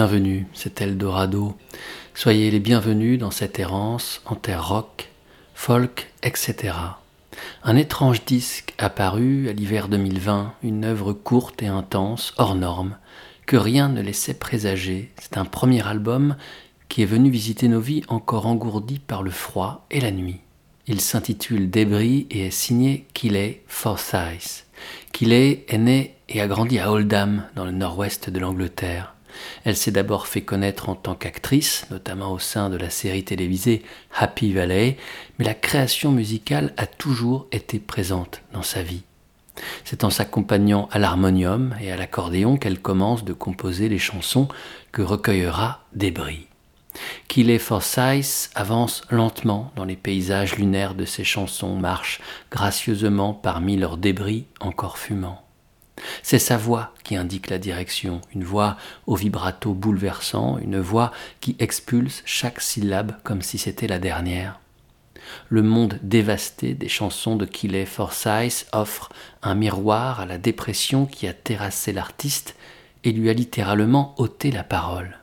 bienvenus, c'est Eldorado. Soyez les bienvenus dans cette errance en terre rock, folk, etc. Un étrange disque apparu à l'hiver 2020, une œuvre courte et intense, hors norme, que rien ne laissait présager. C'est un premier album qui est venu visiter nos vies encore engourdies par le froid et la nuit. Il s'intitule Débris et est signé Kiley Forsyth. Kiley est né et a grandi à Oldham, dans le nord-ouest de l'Angleterre. Elle s'est d'abord fait connaître en tant qu'actrice, notamment au sein de la série télévisée Happy Valley, mais la création musicale a toujours été présente dans sa vie. C'est en s'accompagnant à l'harmonium et à l'accordéon qu'elle commence de composer les chansons que recueillera Débris. Qu'il Forsyth avance lentement dans les paysages lunaires de ses chansons, marche gracieusement parmi leurs débris encore fumants. C'est sa voix qui indique la direction, une voix au vibrato bouleversant, une voix qui expulse chaque syllabe comme si c'était la dernière. Le monde dévasté des chansons de Kiley Forsyth offre un miroir à la dépression qui a terrassé l'artiste et lui a littéralement ôté la parole.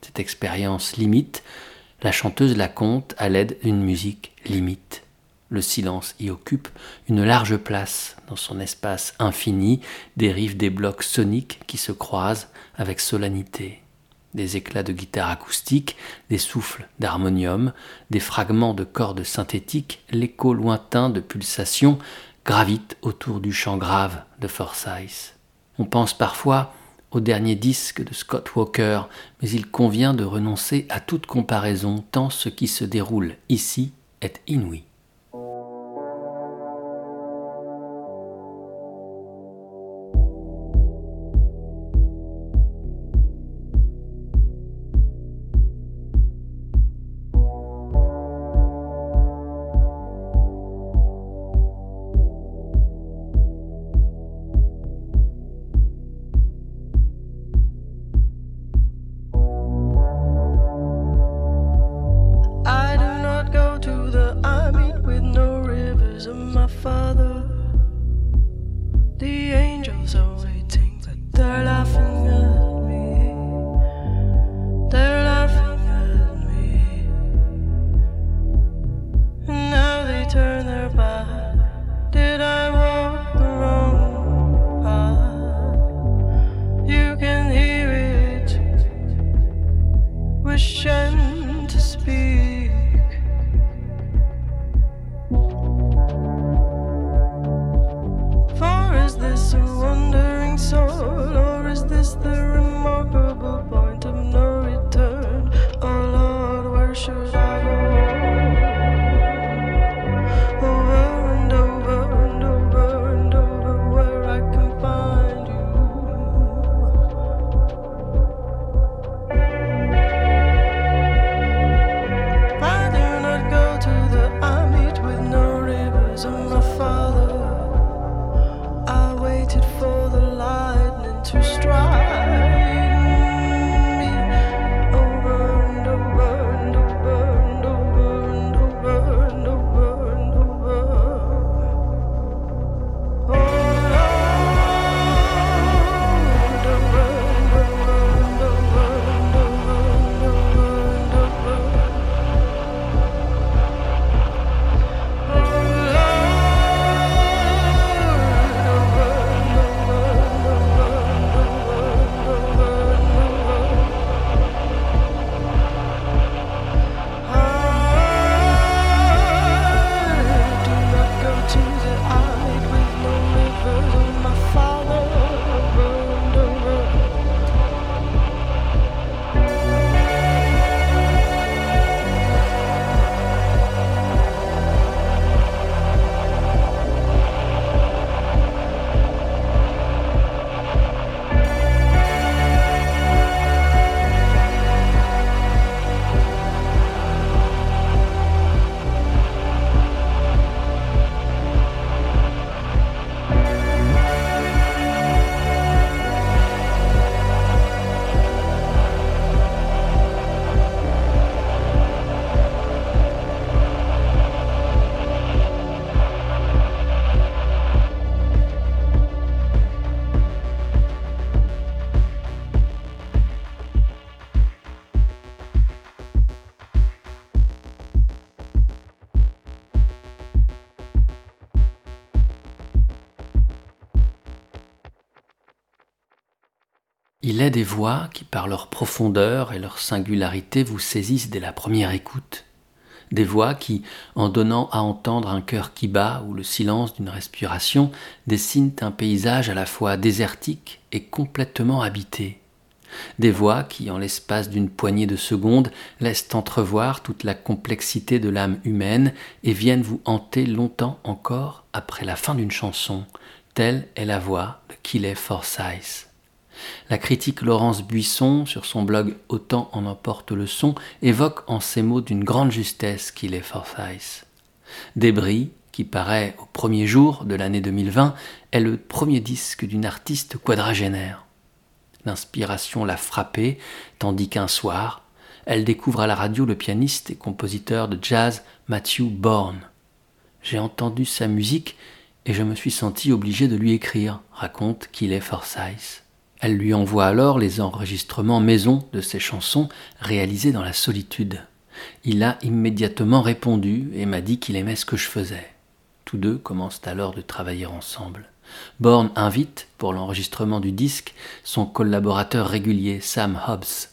Cette expérience limite, la chanteuse la compte à l'aide d'une musique limite. Le silence y occupe une large place dans son espace infini, dérive des blocs soniques qui se croisent avec solennité. Des éclats de guitare acoustique, des souffles d'harmonium, des fragments de cordes synthétiques, l'écho lointain de pulsations gravitent autour du chant grave de Forsyth. On pense parfois au dernier disque de Scott Walker, mais il convient de renoncer à toute comparaison tant ce qui se déroule ici est inouï. Il est des voix qui, par leur profondeur et leur singularité, vous saisissent dès la première écoute. Des voix qui, en donnant à entendre un cœur qui bat ou le silence d'une respiration, dessinent un paysage à la fois désertique et complètement habité. Des voix qui, en l'espace d'une poignée de secondes, laissent entrevoir toute la complexité de l'âme humaine et viennent vous hanter longtemps encore après la fin d'une chanson. Telle est la voix de Killet Forsyth. La critique Laurence Buisson, sur son blog Autant en emporte le son, évoque en ces mots d'une grande justesse qu'il est Forsyth. Débris, qui paraît au premier jour de l'année 2020, est le premier disque d'une artiste quadragénaire. L'inspiration l'a frappée, tandis qu'un soir, elle découvre à la radio le pianiste et compositeur de jazz Matthew Bourne. J'ai entendu sa musique et je me suis senti obligé de lui écrire, raconte qu'il est Forsyth. Elle lui envoie alors les enregistrements maison de ses chansons réalisées dans la solitude. Il a immédiatement répondu et m'a dit qu'il aimait ce que je faisais. Tous deux commencent alors de travailler ensemble. Bourne invite, pour l'enregistrement du disque, son collaborateur régulier Sam Hobbs.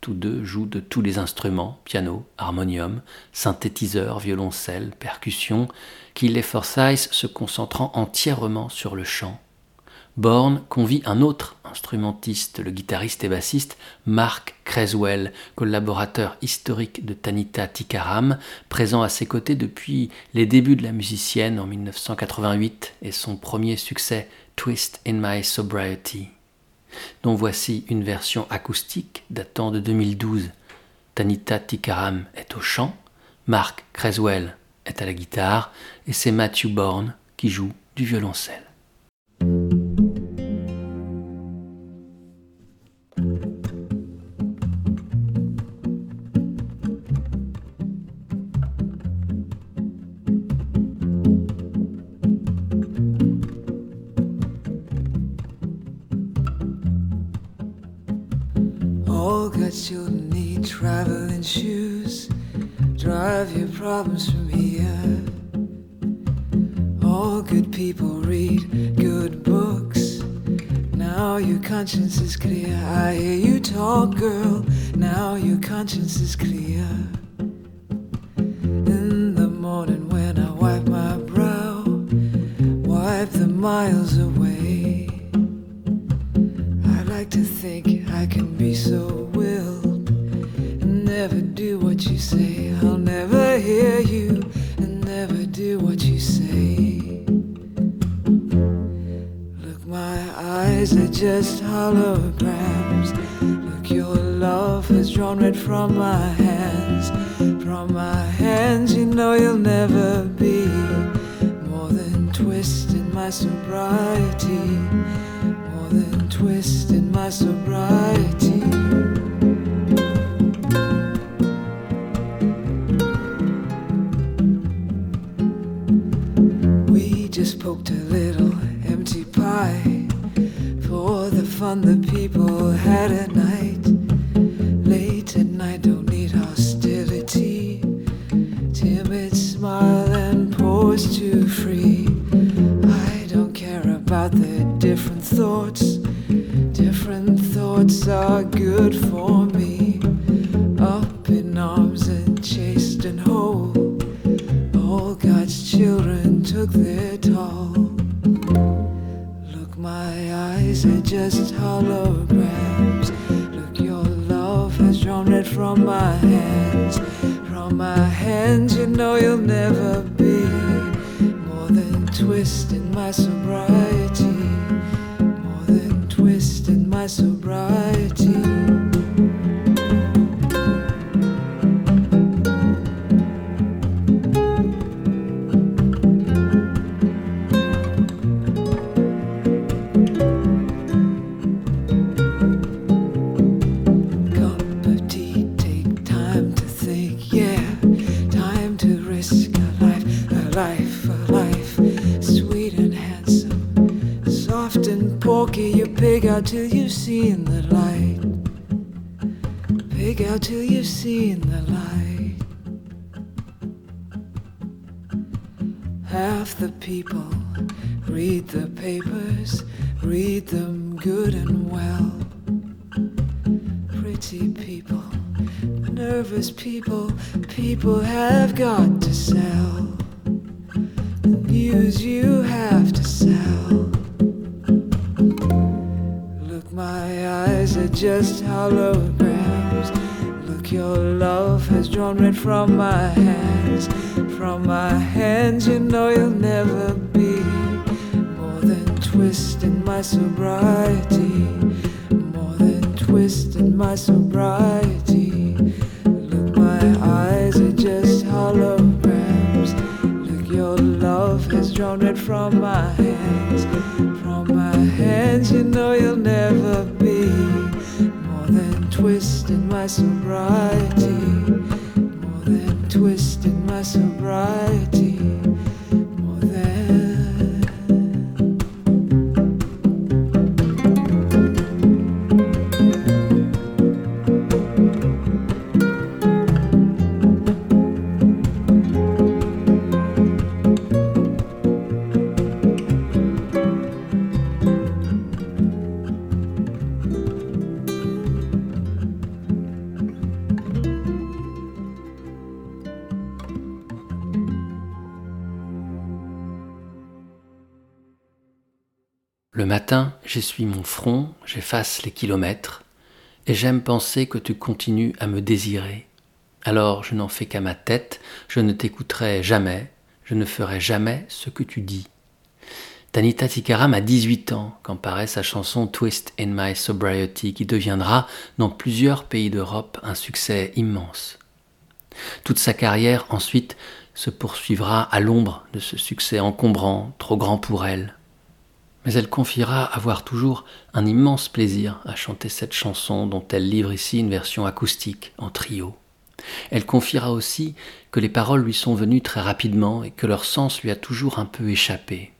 Tous deux jouent de tous les instruments, piano, harmonium, synthétiseur, violoncelle, percussion, qu'il les Forsyth se concentrant entièrement sur le chant Born convie un autre instrumentiste, le guitariste et bassiste Mark Creswell, collaborateur historique de Tanita Tikaram, présent à ses côtés depuis les débuts de la musicienne en 1988 et son premier succès Twist in My Sobriety, dont voici une version acoustique datant de 2012. Tanita Tikaram est au chant, Mark Creswell est à la guitare et c'est Matthew Bourne qui joue du violoncelle. Poked a little empty pie for the fun the people had at night. My eyes are just holograms. Look, your love has drawn red from my hands. From my hands, you know you'll never be more than twist in my sobriety More than in my sobriety. Look, my eyes are just holograms. Look, your love has drawn red from my hands. Hands, you know you'll never be more than twist in my sobriety. More than twist in my sobriety. J'essuie mon front, j'efface les kilomètres, et j'aime penser que tu continues à me désirer. Alors je n'en fais qu'à ma tête, je ne t'écouterai jamais, je ne ferai jamais ce que tu dis. Tanita Tikaram a 18 ans quand paraît sa chanson Twist in My Sobriety qui deviendra dans plusieurs pays d'Europe un succès immense. Toute sa carrière ensuite se poursuivra à l'ombre de ce succès encombrant, trop grand pour elle mais elle confiera avoir toujours un immense plaisir à chanter cette chanson dont elle livre ici une version acoustique en trio. Elle confiera aussi que les paroles lui sont venues très rapidement et que leur sens lui a toujours un peu échappé.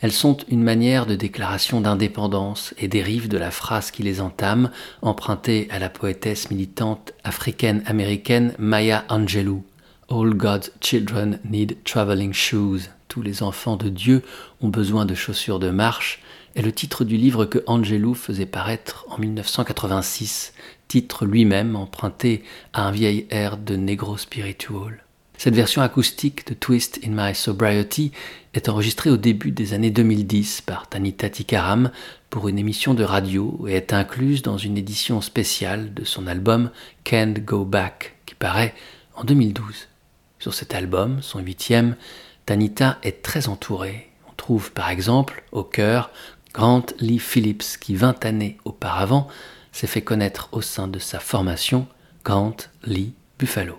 Elles sont une manière de déclaration d'indépendance et dérivent de la phrase qui les entame, empruntée à la poétesse militante africaine-américaine Maya Angelou. All God's children need traveling shoes tous les enfants de Dieu ont besoin de chaussures de marche est le titre du livre que Angelou faisait paraître en 1986, titre lui-même emprunté à un vieil air de Negro Spiritual. Cette version acoustique de Twist in My Sobriety est enregistrée au début des années 2010 par Tanita Tikaram pour une émission de radio et est incluse dans une édition spéciale de son album Can't Go Back qui paraît en 2012. Sur cet album, son huitième, Tanita est très entourée. On trouve par exemple au cœur Grant Lee Phillips qui 20 années auparavant s'est fait connaître au sein de sa formation Grant Lee Buffalo.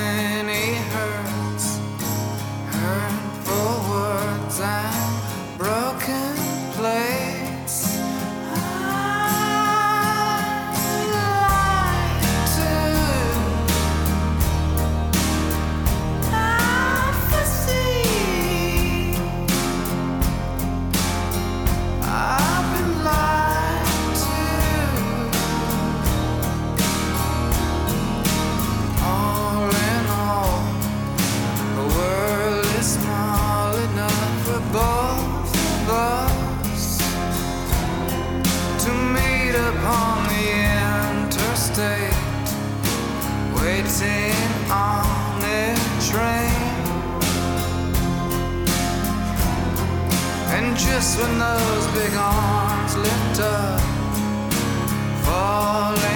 when those big arms lift up, falling.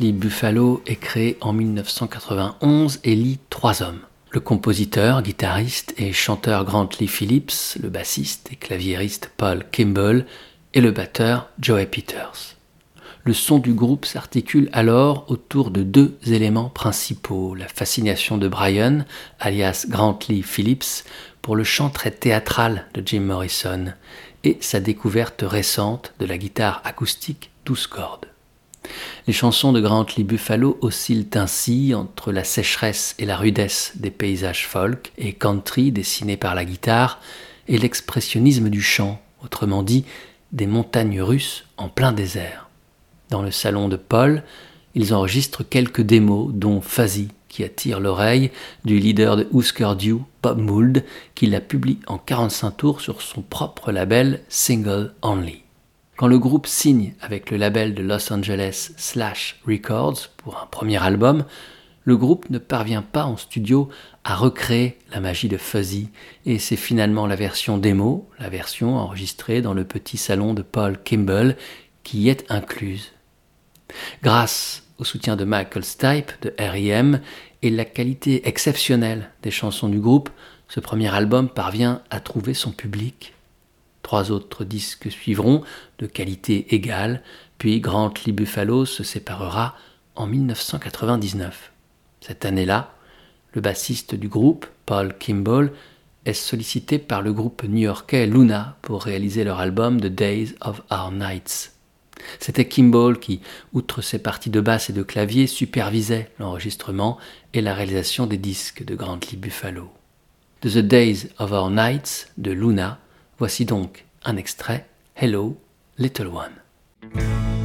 Buffalo est créé en 1991 et lie trois hommes. Le compositeur, guitariste et chanteur Grantley Phillips, le bassiste et claviériste Paul Kimball et le batteur Joey Peters. Le son du groupe s'articule alors autour de deux éléments principaux, la fascination de Brian, alias Grantley Phillips, pour le chant très théâtral de Jim Morrison, et sa découverte récente de la guitare acoustique 12 cordes. Les chansons de Grantley Buffalo oscillent ainsi entre la sécheresse et la rudesse des paysages folk et country dessinés par la guitare et l'expressionnisme du chant, autrement dit des montagnes russes en plein désert. Dans le salon de Paul, ils enregistrent quelques démos, dont Fuzzy, qui attire l'oreille du leader de Husker Du, Bob Mould, qui la publie en 45 tours sur son propre label Single Only. Quand le groupe signe avec le label de Los Angeles Slash Records pour un premier album, le groupe ne parvient pas en studio à recréer la magie de Fuzzy, et c'est finalement la version démo, la version enregistrée dans le petit salon de Paul Kimball, qui y est incluse. Grâce au soutien de Michael Stipe de R.E.M. et la qualité exceptionnelle des chansons du groupe, ce premier album parvient à trouver son public. Trois autres disques suivront, de qualité égale, puis Grantley Buffalo se séparera en 1999. Cette année-là, le bassiste du groupe, Paul Kimball, est sollicité par le groupe new-yorkais Luna pour réaliser leur album The Days of Our Nights. C'était Kimball qui, outre ses parties de basse et de clavier, supervisait l'enregistrement et la réalisation des disques de Grantley Buffalo. De The Days of Our Nights de Luna, voici donc un extrait Hello, Little One.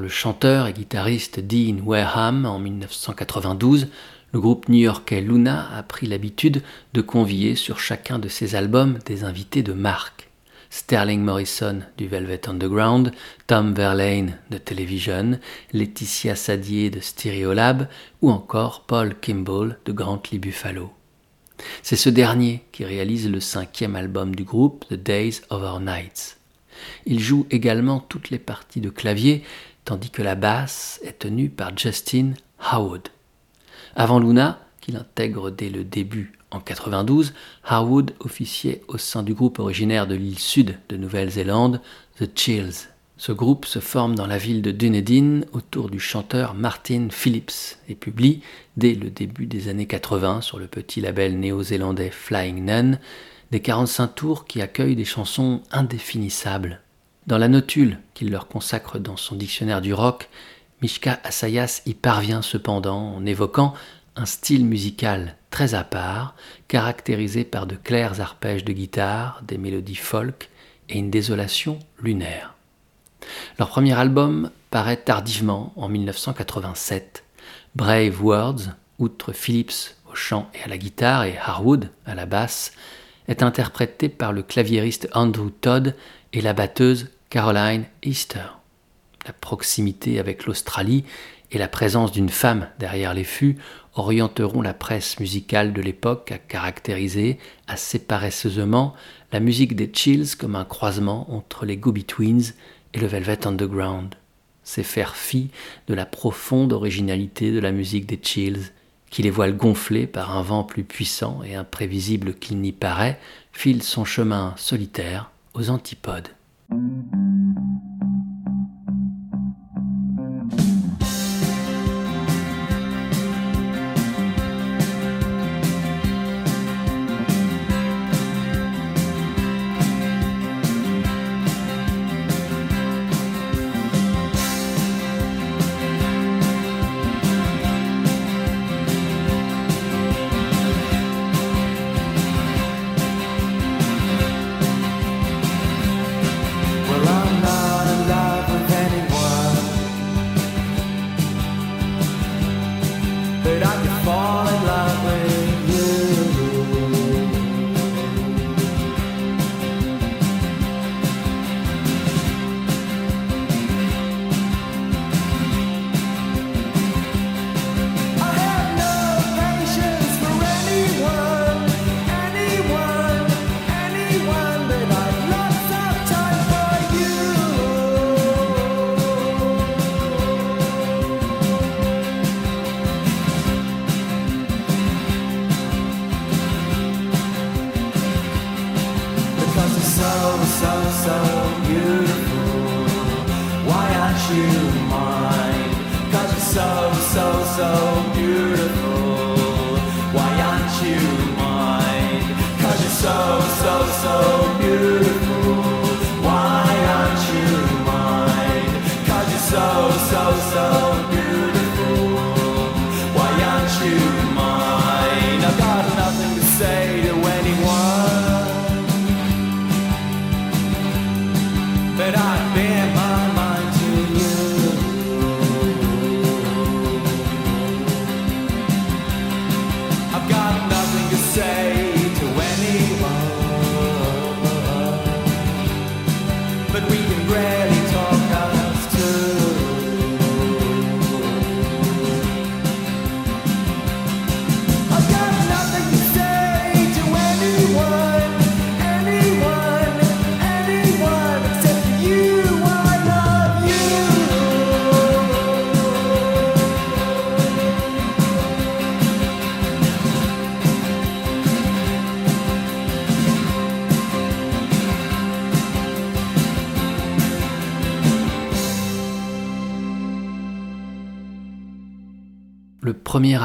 Le chanteur et guitariste Dean Wareham en 1992, le groupe new-yorkais Luna a pris l'habitude de convier sur chacun de ses albums des invités de marque. Sterling Morrison du Velvet Underground, Tom Verlaine de Television, Laetitia Sadier de Stereolab ou encore Paul Kimball de Grantley Buffalo. C'est ce dernier qui réalise le cinquième album du groupe, The Days of Our Nights. Il joue également toutes les parties de clavier, tandis que la basse est tenue par Justin Howard. Avant Luna, qu'il intègre dès le début en 92, Harwood officiait au sein du groupe originaire de l'île sud de Nouvelle-Zélande, The Chills. Ce groupe se forme dans la ville de Dunedin autour du chanteur Martin Phillips et publie, dès le début des années 80 sur le petit label néo-zélandais Flying Nun, des 45 tours qui accueillent des chansons indéfinissables. Dans la notule qu'il leur consacre dans son dictionnaire du rock, Mishka Asayas y parvient cependant en évoquant un style musical très à part, caractérisé par de clairs arpèges de guitare, des mélodies folk et une désolation lunaire. Leur premier album paraît tardivement en 1987. Brave Words, outre Phillips au chant et à la guitare et Harwood à la basse, est interprété par le claviériste Andrew Todd et la batteuse Caroline Easter. La proximité avec l'Australie et la présence d'une femme derrière les fûts orienteront la presse musicale de l'époque à caractériser assez paresseusement la musique des Chills comme un croisement entre les Gooby Twins et le Velvet Underground. C'est faire fi de la profonde originalité de la musique des Chills, qui les voile gonflés par un vent plus puissant et imprévisible qu'il n'y paraît, file son chemin solitaire aux antipodes.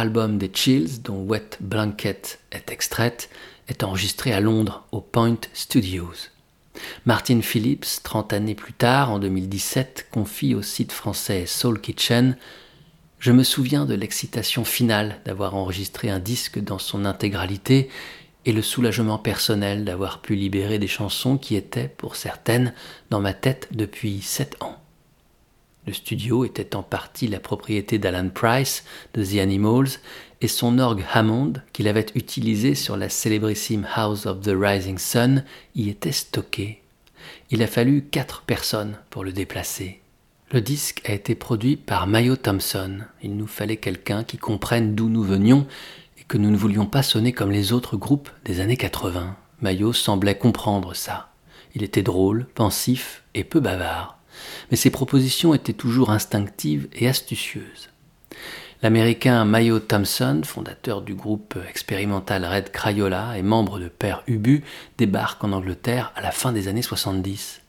Album des Chills, dont Wet Blanket est extraite, est enregistré à Londres, au Point Studios. Martin Phillips, 30 années plus tard, en 2017, confie au site français Soul Kitchen Je me souviens de l'excitation finale d'avoir enregistré un disque dans son intégralité et le soulagement personnel d'avoir pu libérer des chansons qui étaient, pour certaines, dans ma tête depuis sept ans. Le studio était en partie la propriété d'Alan Price de The Animals et son orgue Hammond, qu'il avait utilisé sur la célébrissime House of the Rising Sun, y était stocké. Il a fallu quatre personnes pour le déplacer. Le disque a été produit par Mayo Thompson. Il nous fallait quelqu'un qui comprenne d'où nous venions et que nous ne voulions pas sonner comme les autres groupes des années 80. Mayo semblait comprendre ça. Il était drôle, pensif et peu bavard. Mais ses propositions étaient toujours instinctives et astucieuses. L'américain Mayo Thompson, fondateur du groupe expérimental Red Crayola et membre de Père Ubu, débarque en Angleterre à la fin des années 70.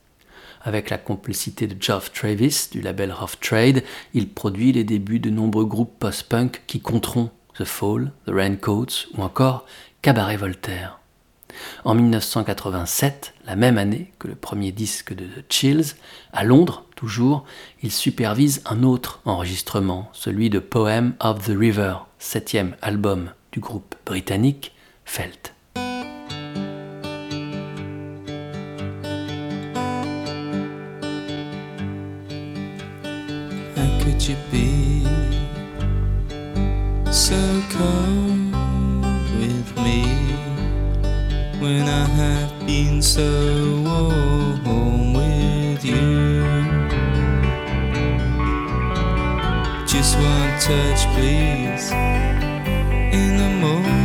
Avec la complicité de Geoff Travis du label Rough Trade, il produit les débuts de nombreux groupes post-punk qui compteront The Fall, The Raincoats ou encore Cabaret Voltaire. En 1987, la même année que le premier disque de The Chills, à Londres toujours, il supervise un autre enregistrement, celui de Poem of the River, septième album du groupe britannique Felt. When I have been so warm with you? Just one touch, please, in the morning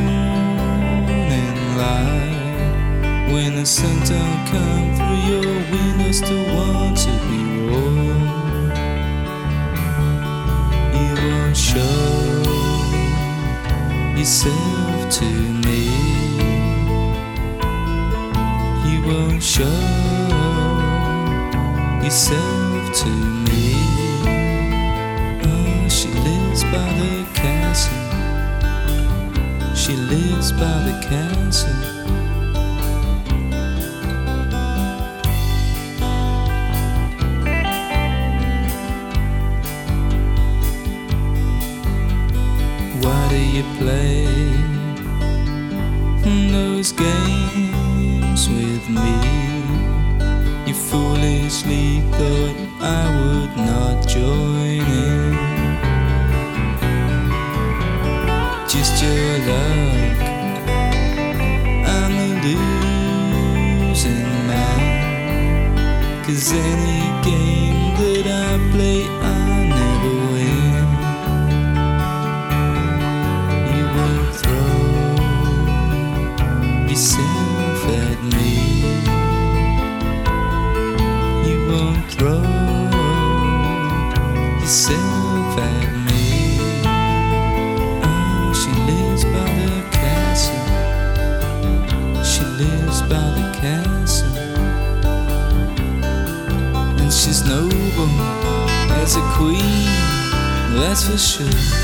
light when the sun don't come through your window, still want to be warm. You won't show yourself to me. You won't show yourself to me. Oh, she lives by the castle. She lives by the castle. Why do you play those games with me. You foolishly thought I would not join in. Just your luck, I'm a losing man. Cause any that's for sure.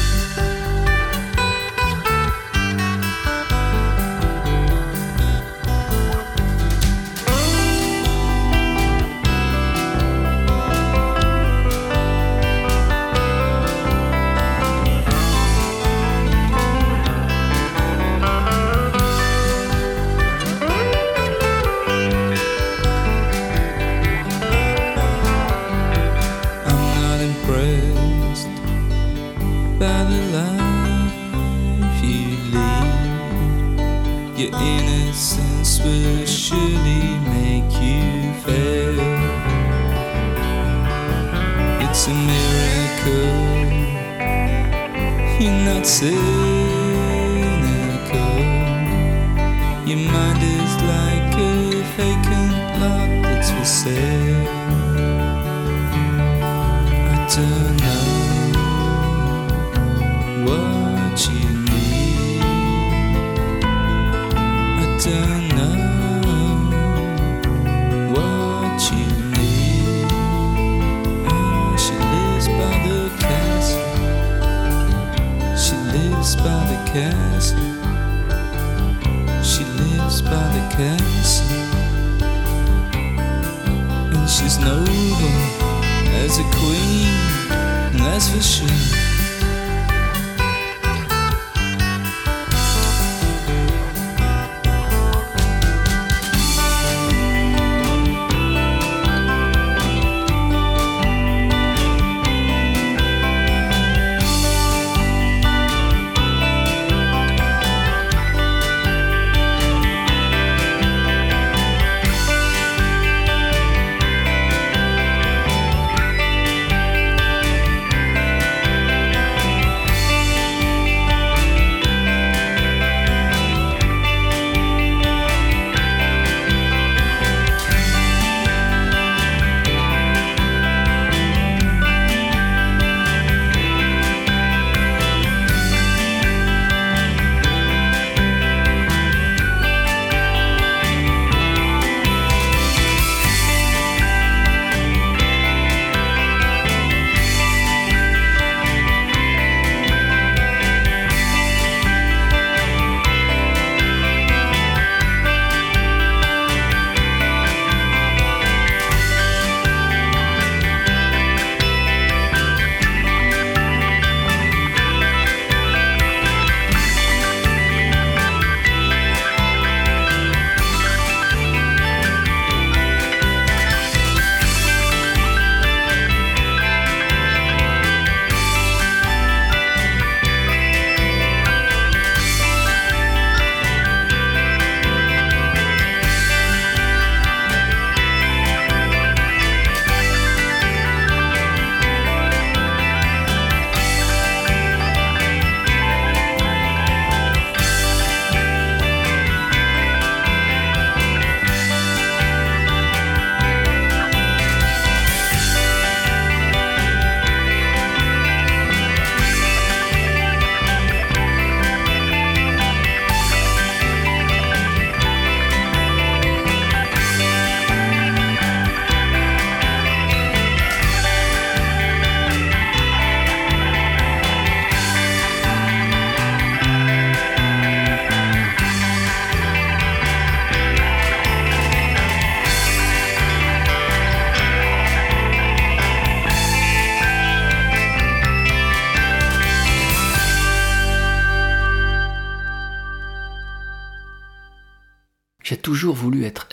say.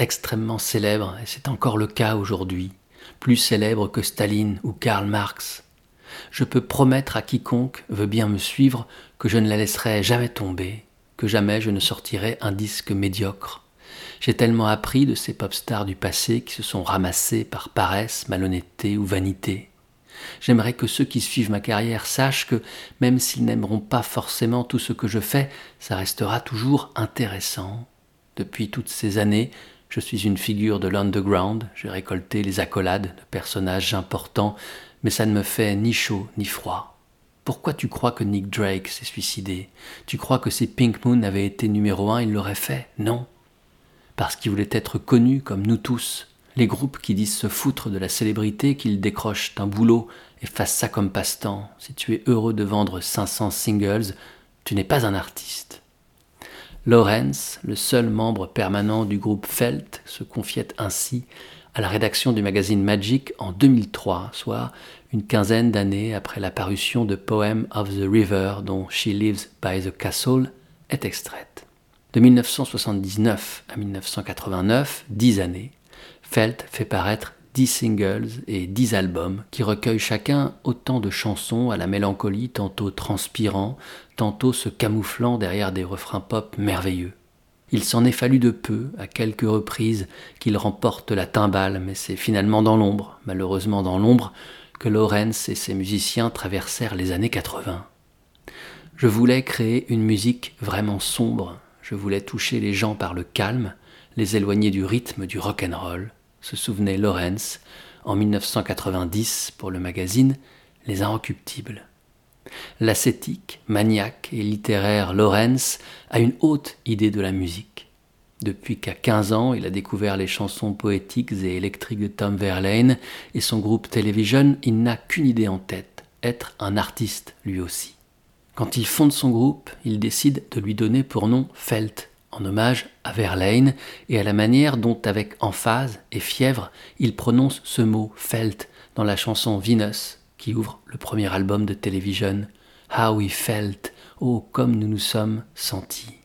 Extrêmement célèbre, et c'est encore le cas aujourd'hui, plus célèbre que Staline ou Karl Marx. Je peux promettre à quiconque veut bien me suivre que je ne la laisserai jamais tomber, que jamais je ne sortirai un disque médiocre. J'ai tellement appris de ces pop stars du passé qui se sont ramassés par paresse, malhonnêteté ou vanité. J'aimerais que ceux qui suivent ma carrière sachent que même s'ils n'aimeront pas forcément tout ce que je fais, ça restera toujours intéressant. Depuis toutes ces années, je suis une figure de l'underground, j'ai récolté les accolades de personnages importants, mais ça ne me fait ni chaud ni froid. Pourquoi tu crois que Nick Drake s'est suicidé? Tu crois que si Pink Moon avait été numéro un, il l'aurait fait? Non. Parce qu'il voulait être connu comme nous tous, les groupes qui disent se foutre de la célébrité, qu'ils décrochent un boulot et fassent ça comme passe-temps. Si tu es heureux de vendre 500 singles, tu n'es pas un artiste. Lawrence, le seul membre permanent du groupe Felt, se confiait ainsi à la rédaction du magazine Magic en 2003, soit une quinzaine d'années après la parution de Poem of the River dont She Lives by the Castle est extraite. De 1979 à 1989, dix années, Felt fait paraître dix singles et dix albums qui recueillent chacun autant de chansons à la mélancolie tantôt transpirant, tantôt se camouflant derrière des refrains pop merveilleux. Il s'en est fallu de peu, à quelques reprises, qu'il remporte la timbale, mais c'est finalement dans l'ombre, malheureusement dans l'ombre, que Lawrence et ses musiciens traversèrent les années 80. Je voulais créer une musique vraiment sombre, je voulais toucher les gens par le calme, les éloigner du rythme du rock'n'roll, se souvenait Lawrence en 1990 pour le magazine Les Inrecuptibles. L'ascétique, maniaque et littéraire Lawrence a une haute idée de la musique. Depuis qu'à 15 ans, il a découvert les chansons poétiques et électriques de Tom Verlaine et son groupe Television, il n'a qu'une idée en tête, être un artiste lui aussi. Quand il fonde son groupe, il décide de lui donner pour nom Felt, en hommage à Verlaine et à la manière dont, avec emphase et fièvre, il prononce ce mot felt dans la chanson Venus qui ouvre le premier album de Television. How we felt, oh comme nous nous sommes sentis.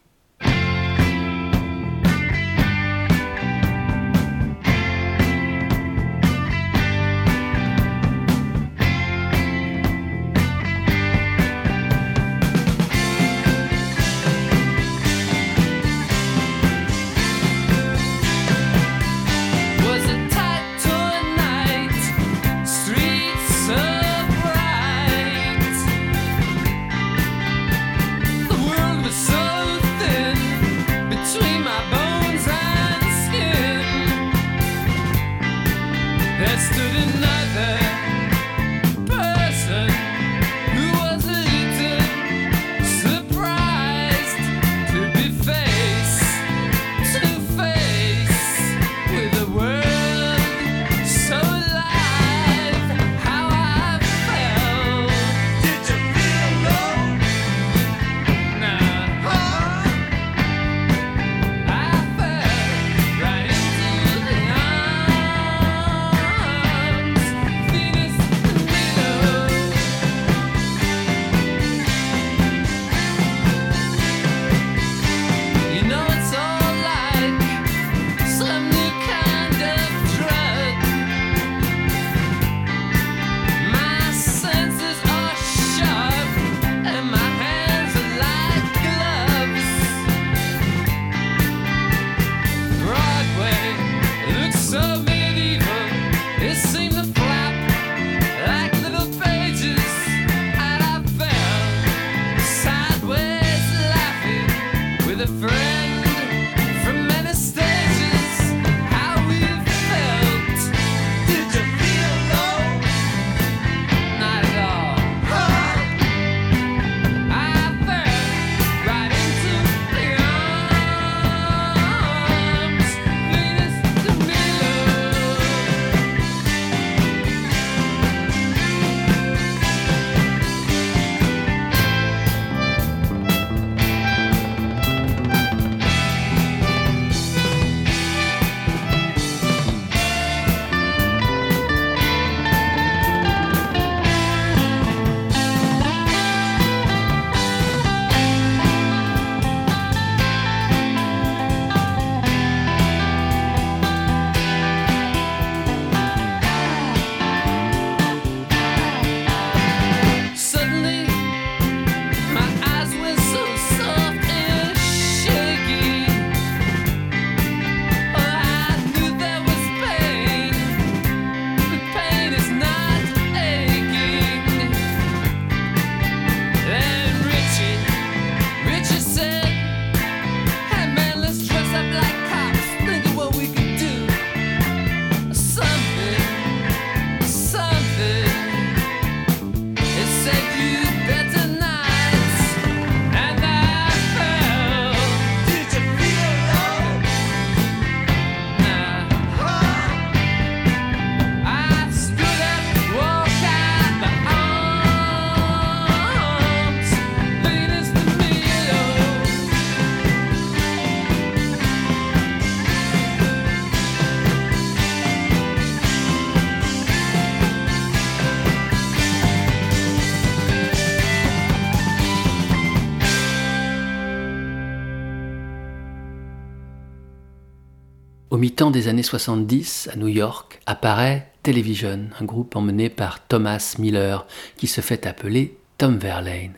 Au mi-temps des années 70, à New York, apparaît Television, un groupe emmené par Thomas Miller, qui se fait appeler Tom Verlaine.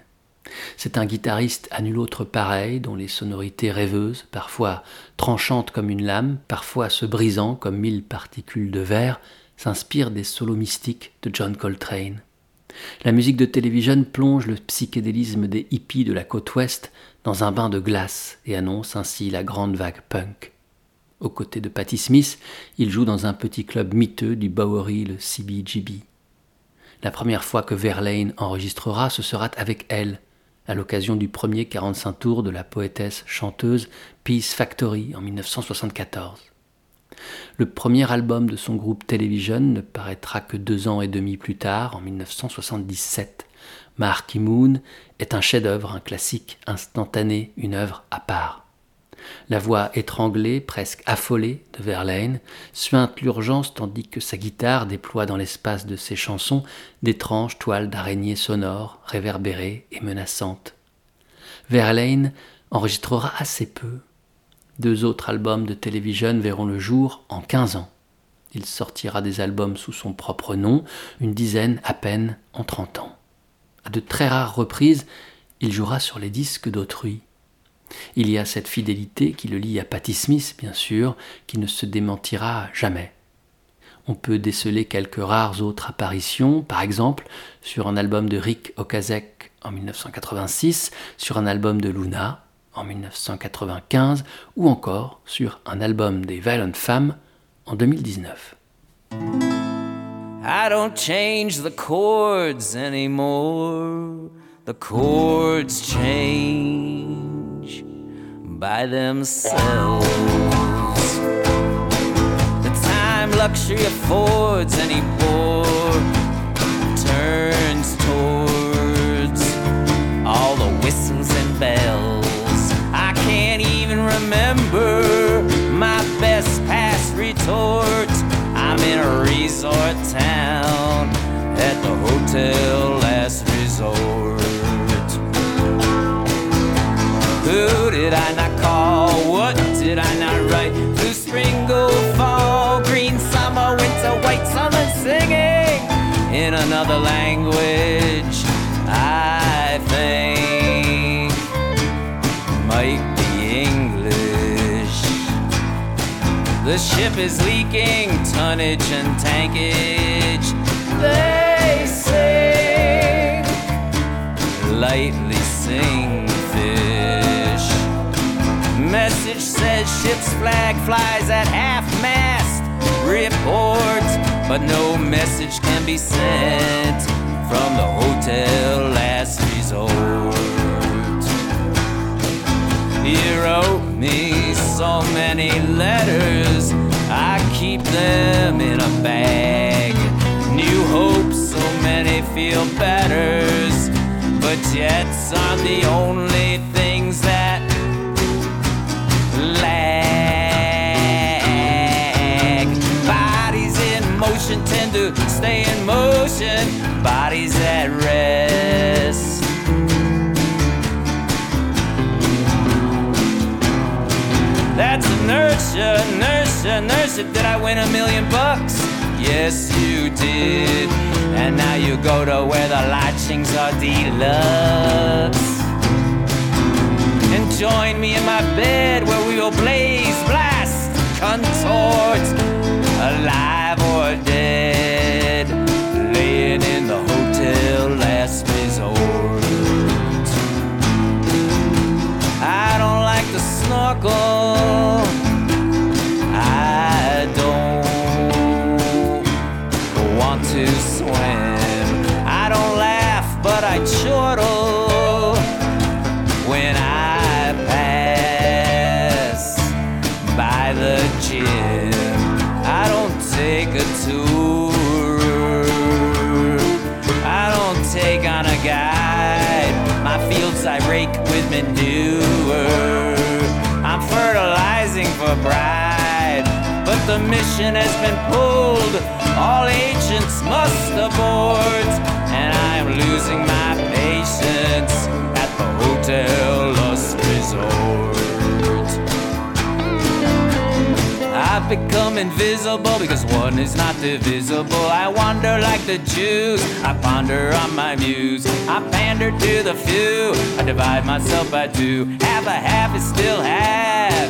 C'est un guitariste à nul autre pareil, dont les sonorités rêveuses, parfois tranchantes comme une lame, parfois se brisant comme mille particules de verre, s'inspirent des solos mystiques de John Coltrane. La musique de télévision plonge le psychédélisme des hippies de la côte ouest dans un bain de glace et annonce ainsi la grande vague punk. Aux côtés de Patti Smith, il joue dans un petit club miteux du Bowery, le CBGB. La première fois que Verlaine enregistrera, ce sera avec elle, à l'occasion du premier 45 tours de la poétesse chanteuse Peace Factory en 1974. Le premier album de son groupe Television ne paraîtra que deux ans et demi plus tard, en 1977. Marky Moon est un chef-d'œuvre, un classique instantané, une œuvre à part. La voix étranglée, presque affolée de Verlaine suinte l'urgence tandis que sa guitare déploie dans l'espace de ses chansons d'étranges toiles d'araignées sonores, réverbérées et menaçantes. Verlaine enregistrera assez peu. Deux autres albums de télévision verront le jour en 15 ans. Il sortira des albums sous son propre nom, une dizaine à peine en 30 ans. À de très rares reprises, il jouera sur les disques d'autrui. Il y a cette fidélité qui le lie à Patti Smith, bien sûr, qui ne se démentira jamais. On peut déceler quelques rares autres apparitions, par exemple sur un album de Rick Okazek en 1986, sur un album de Luna en 1995, ou encore sur un album des Violent Femmes en 2019. I don't change the chords anymore. The chords change by themselves. The time luxury affords any anymore turns towards all the whistles and bells. I can't even remember my best past retort. I'm in a resort town at the hotel last resort. Who did I not call? What did I not write? Blue spring, gold fall, green summer, winter, white summer singing in another language. I think might be English. The ship is leaking tonnage and tankage. They sing, lightly sing fish. Message says ship's flag flies at half mast. Report, but no message can be sent from the hotel last resort. You wrote me so many letters, I keep them in a bag. New hopes, so many feel betters, but jets aren't the only stay in motion, bodies at rest. That's inertia, inertia, inertia. Did I win a million bucks? Yes, you did. And now you go to where the lodgings are deluxe. And join me in my bed where we will blaze, blast, contort, alive go the mission has been pulled. All agents must abort, and I am losing my patience at the hotel Lust Resort. I've become invisible because one is not divisible. I wander like the Jews, I ponder on my muse. I pander to the few, I divide myself by two. Half a half is still half,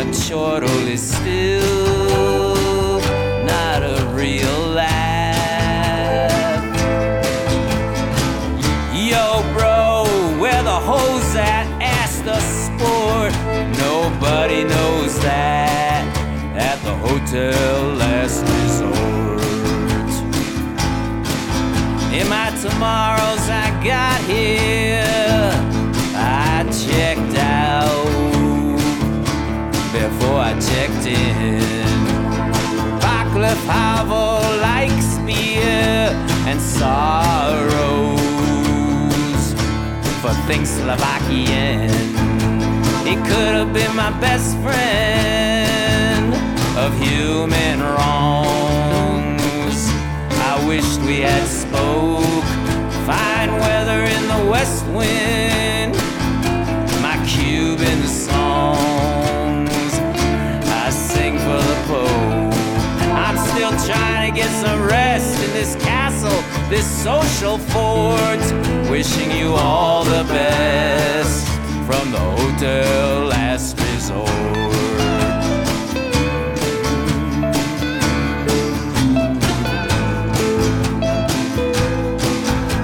a chortle is still not a real laugh. Yo, bro, where the hoes at? Ask the sport. Nobody knows that at the hotel last resort. In my tomorrows, I got here. Havel likes beer and sorrows for things Slovakian. He could have been my best friend of human wrongs. I wished we had spoke. Fine weather in the west wind. Rest in this castle, this social fort. Wishing you all the best from the hotel last resort.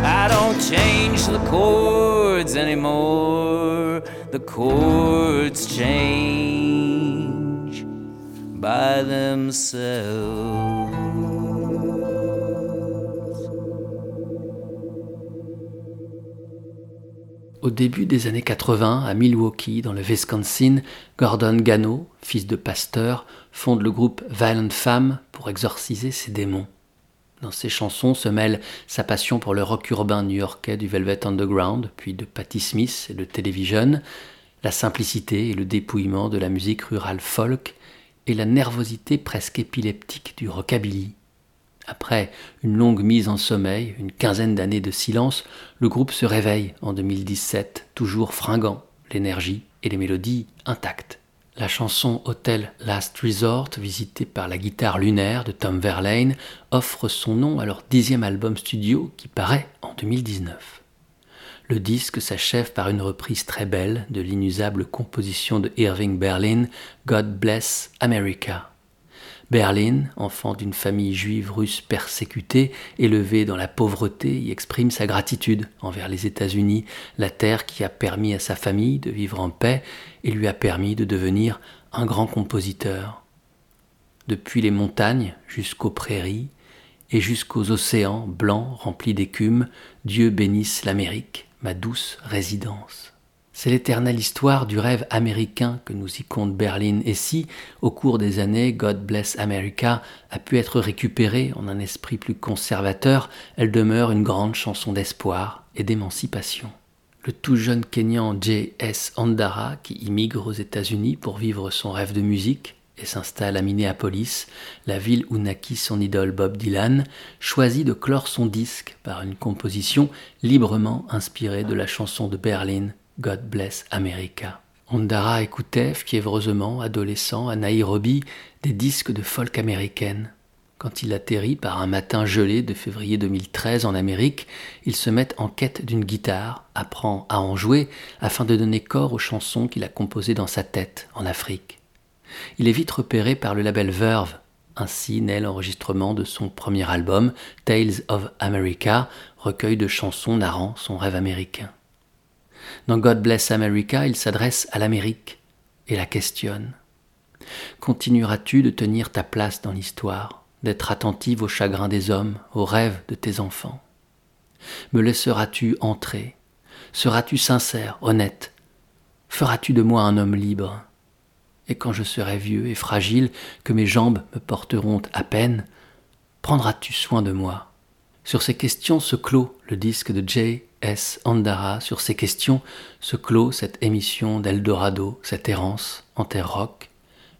I don't change the chords anymore. The chords change by themselves. Au début des années 80, à Milwaukee, dans le Wisconsin, Gordon Gano, fils de pasteur, fonde le groupe Violent Femme pour exorciser ses démons. Dans ses chansons se mêle sa passion pour le rock urbain new-yorkais du Velvet Underground, puis de Patti Smith et de Television, la simplicité et le dépouillement de la musique rurale folk, et la nervosité presque épileptique du rockabilly. Après une longue mise en sommeil, une quinzaine d'années de silence, le groupe se réveille en 2017, toujours fringant, l'énergie et les mélodies intactes. La chanson Hotel Last Resort, visitée par la guitare lunaire de Tom Verlaine, offre son nom à leur dixième album studio qui paraît en 2019. Le disque s'achève par une reprise très belle de l'inusable composition de Irving Berlin, God Bless America. Berlin, enfant d'une famille juive russe persécutée, élevé dans la pauvreté, y exprime sa gratitude envers les États-Unis, la terre qui a permis à sa famille de vivre en paix et lui a permis de devenir un grand compositeur. Depuis les montagnes jusqu'aux prairies et jusqu'aux océans blancs remplis d'écume, Dieu bénisse l'Amérique, ma douce résidence. C'est l'éternelle histoire du rêve américain que nous y compte Berlin. Et si, au cours des années, God Bless America a pu être récupérée en un esprit plus conservateur, elle demeure une grande chanson d'espoir et d'émancipation. Le tout jeune Kenyan J.S. Andara, qui immigre aux États-Unis pour vivre son rêve de musique et s'installe à Minneapolis, la ville où naquit son idole Bob Dylan, choisit de clore son disque par une composition librement inspirée de la chanson de Berlin God Bless America. Ondara écoutait fiévreusement, adolescent, à Nairobi, des disques de folk américaine. Quand il atterrit par un matin gelé de février 2013 en Amérique, il se met en quête d'une guitare, apprend à en jouer afin de donner corps aux chansons qu'il a composées dans sa tête en Afrique. Il est vite repéré par le label Verve. Ainsi naît l'enregistrement de son premier album, Tales of America, recueil de chansons narrant son rêve américain. Dans God Bless America, il s'adresse à l'Amérique et la questionne. Continueras-tu de tenir ta place dans l'histoire, d'être attentive aux chagrins des hommes, aux rêves de tes enfants? Me laisseras-tu entrer? Seras-tu sincère, honnête? Feras-tu de moi un homme libre? Et quand je serai vieux et fragile, que mes jambes me porteront à peine, prendras-tu soin de moi? Sur ces questions se clôt le disque de J. S. Andara sur ces questions se clôt cette émission d'Eldorado, cette errance en terre rock,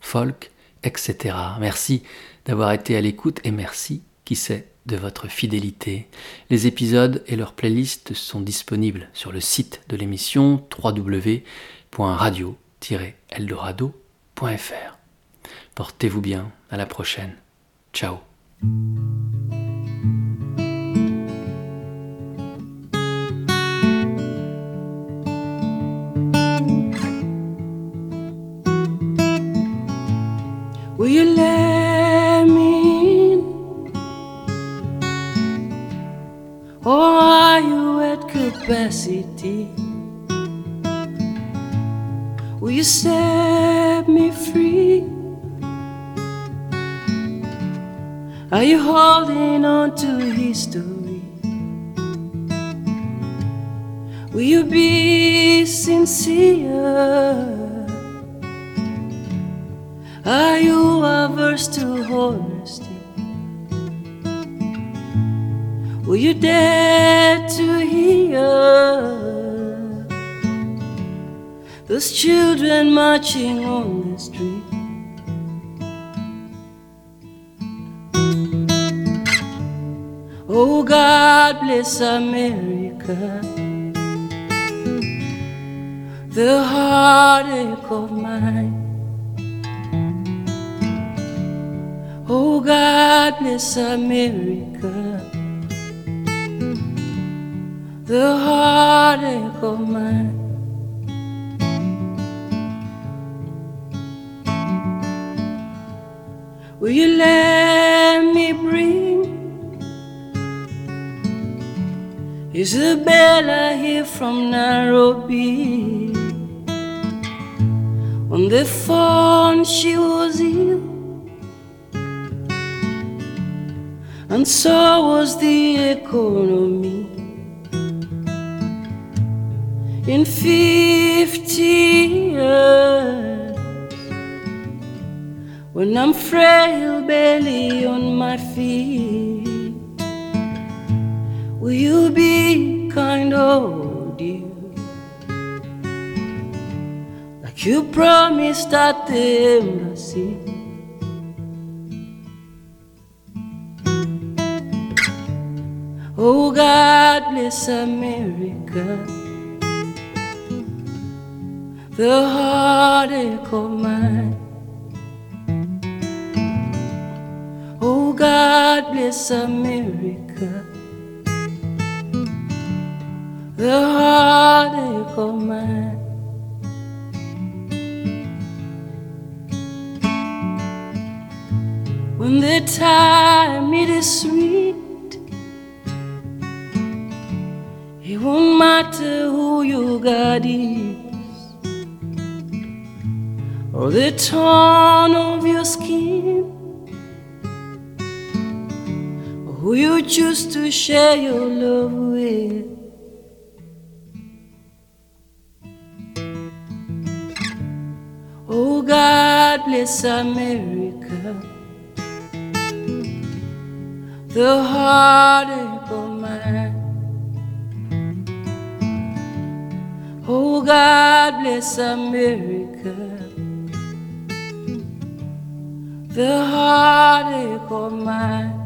folk, etc. Merci d'avoir été à l'écoute et merci, qui sait, de votre fidélité. Les épisodes et leurs playlists sont disponibles sur le site de l'émission www.radio-eldorado.fr. Portez-vous bien, à la prochaine. Ciao. Will you let me? Or are you at capacity? Will you set me free? Are you holding on to history? Will you be sincere? Are you averse to honesty? Will you dare to hear those children marching on the street? Oh, God bless America, the heartache of mine. Oh, God bless America, the heartache of mine. Will you let me bring Isabella here from Nairobi? On the phone, she was ill. And so was the economy. In fifty years, when I'm frail, barely on my feet, will you be kind, oh dear? Like you promised at the embassy. Oh, God bless America, the heartache of mine. Oh, God bless America, the heartache of mine. When the time it is sweet. It won't matter who your God is or the tone of your skin or who you choose to share your love with. Oh God bless America, the heartache of mine. Oh God bless America, the heartache of mine.